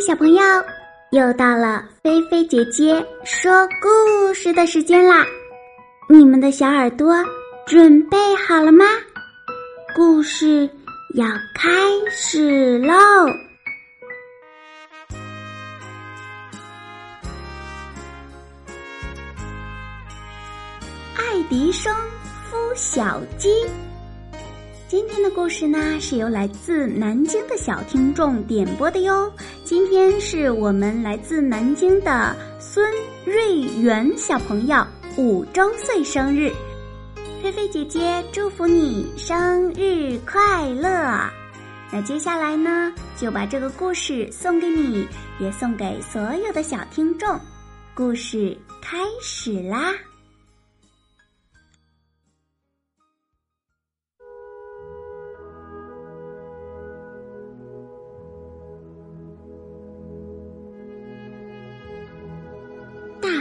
小朋友，又到了菲菲姐姐说故事的时间啦！你们的小耳朵准备好了吗？故事要开始喽！爱迪生孵小鸡。今天的故事呢，是由来自南京的小听众点播的哟。今天是我们来自南京的孙瑞元小朋友五周岁生日，菲菲姐姐祝福你生日快乐。那接下来呢，就把这个故事送给你，也送给所有的小听众。故事开始啦！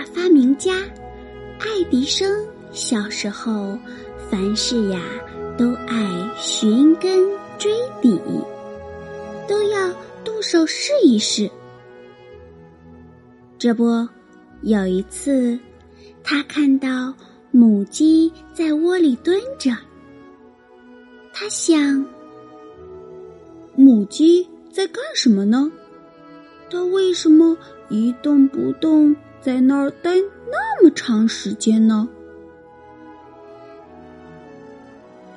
发明家爱迪生小时候，凡事呀都爱寻根追底，都要动手试一试。这不，有一次，他看到母鸡在窝里蹲着，他想：母鸡在干什么呢？它为什么一动不动？在那儿待那么长时间呢？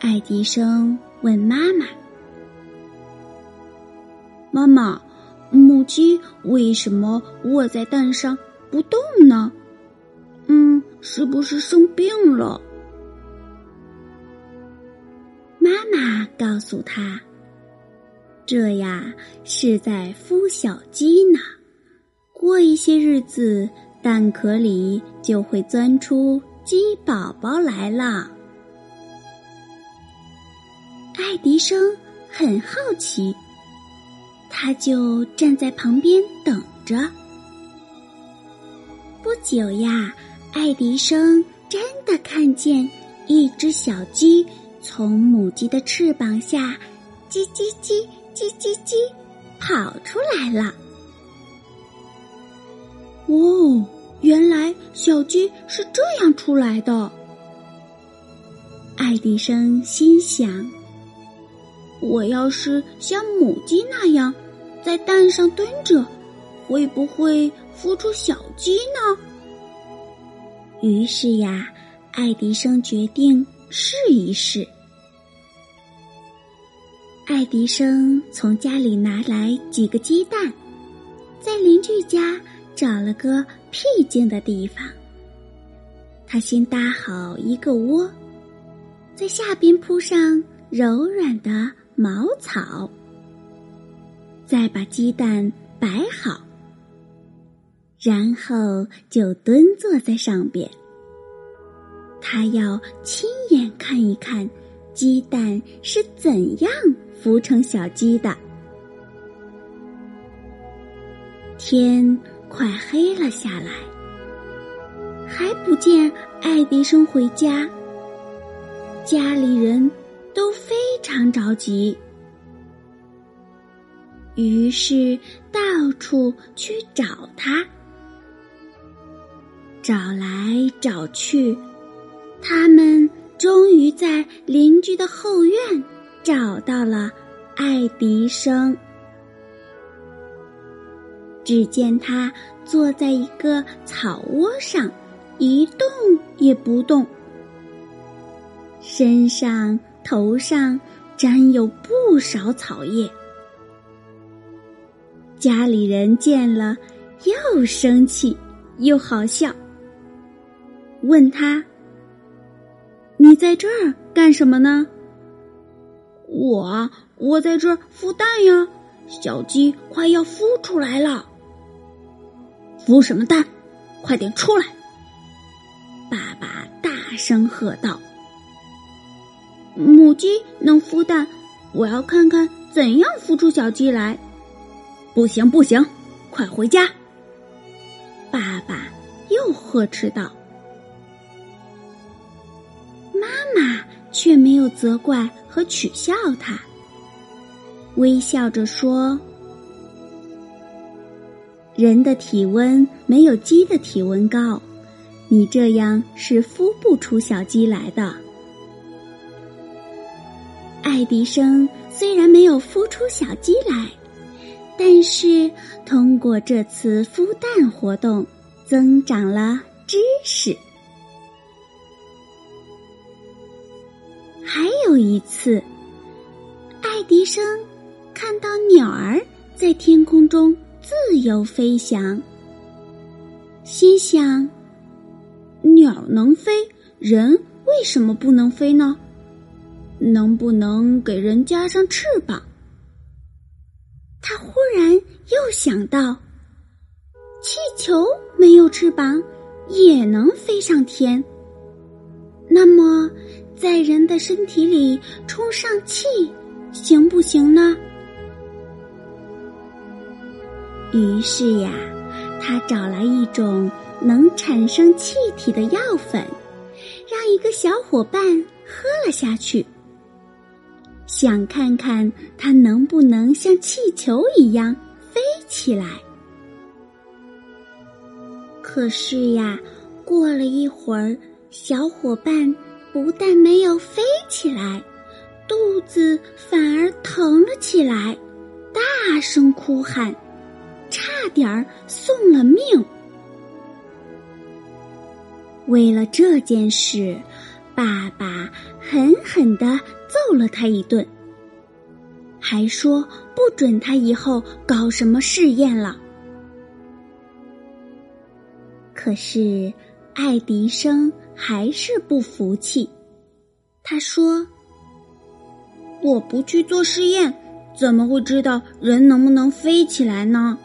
爱迪生问妈妈：“妈妈，母鸡为什么卧在蛋上不动呢？嗯，是不是生病了？”妈妈告诉他：“这呀是在孵小鸡呢，过一些日子。”蛋壳里就会钻出鸡宝宝来了。爱迪生很好奇，他就站在旁边等着。不久呀，爱迪生真的看见一只小鸡从母鸡的翅膀下叽叽叽叽叽叽跑出来了。哦，原来小鸡是这样出来的。爱迪生心想：“我要是像母鸡那样在蛋上蹲着，会不会孵出小鸡呢？”于是呀，爱迪生决定试一试。爱迪生从家里拿来几个鸡蛋，在邻居家。找了个僻静的地方，他先搭好一个窝，在下边铺上柔软的茅草，再把鸡蛋摆好，然后就蹲坐在上边。他要亲眼看一看鸡蛋是怎样孵成小鸡的。天。快黑了下来，还不见爱迪生回家。家里人都非常着急，于是到处去找他。找来找去，他们终于在邻居的后院找到了爱迪生。只见他坐在一个草窝上，一动也不动，身上、头上沾有不少草叶。家里人见了，又生气又好笑，问他：“你在这儿干什么呢？”“我，我在这儿孵蛋呀，小鸡快要孵出来了。”孵什么蛋？快点出来！爸爸大声喝道：“母鸡能孵蛋，我要看看怎样孵出小鸡来。”不行，不行，快回家！爸爸又呵斥道。妈妈却没有责怪和取笑他，微笑着说。人的体温没有鸡的体温高，你这样是孵不出小鸡来的。爱迪生虽然没有孵出小鸡来，但是通过这次孵蛋活动，增长了知识。还有一次，爱迪生看到鸟儿在天空中自由飞翔，心想：鸟能飞，人为什么不能飞呢？能不能给人加上翅膀？他忽然又想到，气球没有翅膀也能飞上天。那么，在人的身体里充上气，行不行呢？于是呀，他找来一种能产生气体的药粉，让一个小伙伴喝了下去。想看看它能不能像气球一样飞起来。可是呀，过了一会儿，小伙伴不但没有飞起来，肚子反而疼了起来，大声哭喊，点儿送了命。为了这件事。爸爸狠狠的揍了他一顿，还说不准他以后搞什么试验了。可是爱迪生还是不服气，他说：“我不去做试验，怎么会知道人能不能飞起来呢？”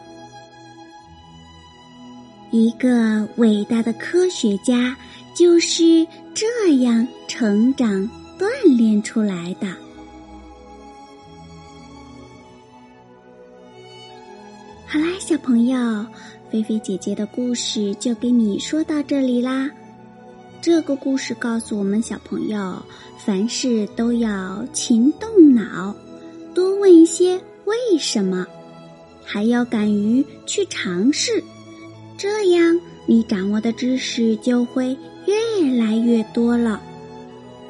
一个伟大的科学家。就是这样成长锻炼出来的。好啦，小朋友，菲菲姐姐的故事就给你说到这里啦。这个故事告诉我们小朋友，凡事都要勤动脑，多问一些为什么，还要敢于去尝试，这样你掌握的知识就会。越来越多了，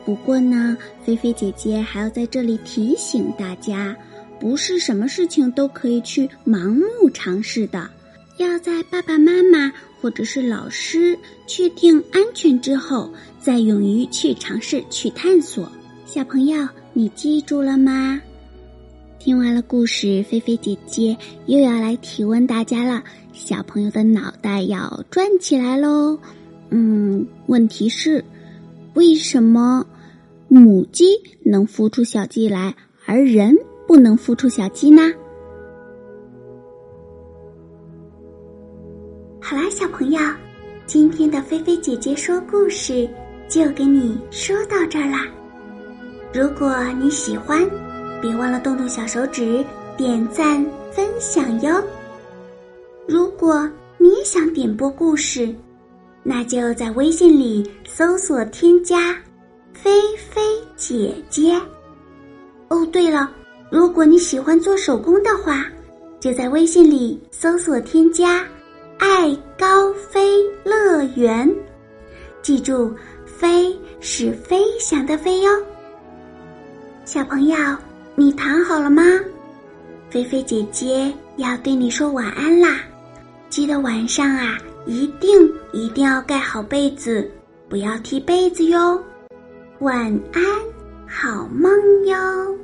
不过呢，菲菲姐姐还要在这里提醒大家，不是什么事情都可以去盲目尝试的，要在爸爸妈妈或者是老师确定安全之后，再勇于去尝试、去探索。小朋友，你记住了吗？听完了故事，菲菲姐姐又要来提问大家了，小朋友的脑袋要转起来喽。嗯，问题是，为什么母鸡能孵出小鸡来，而人不能孵出小鸡呢？好啦，小朋友，今天的菲菲姐姐说故事就给你说到这儿啦。如果你喜欢，别忘了动动小手指点赞分享哟。如果你也想点播故事。那就在微信里搜索添加“菲菲姐姐”。哦，对了，如果你喜欢做手工的话，就在微信里搜索添加“爱高飞乐园”。记住，“飞”是飞翔的“飞”哟。小朋友，你躺好了吗？菲菲姐姐要对你说晚安啦！记得晚上啊。一定一定要盖好被子，不要踢被子哟。晚安，好梦哟。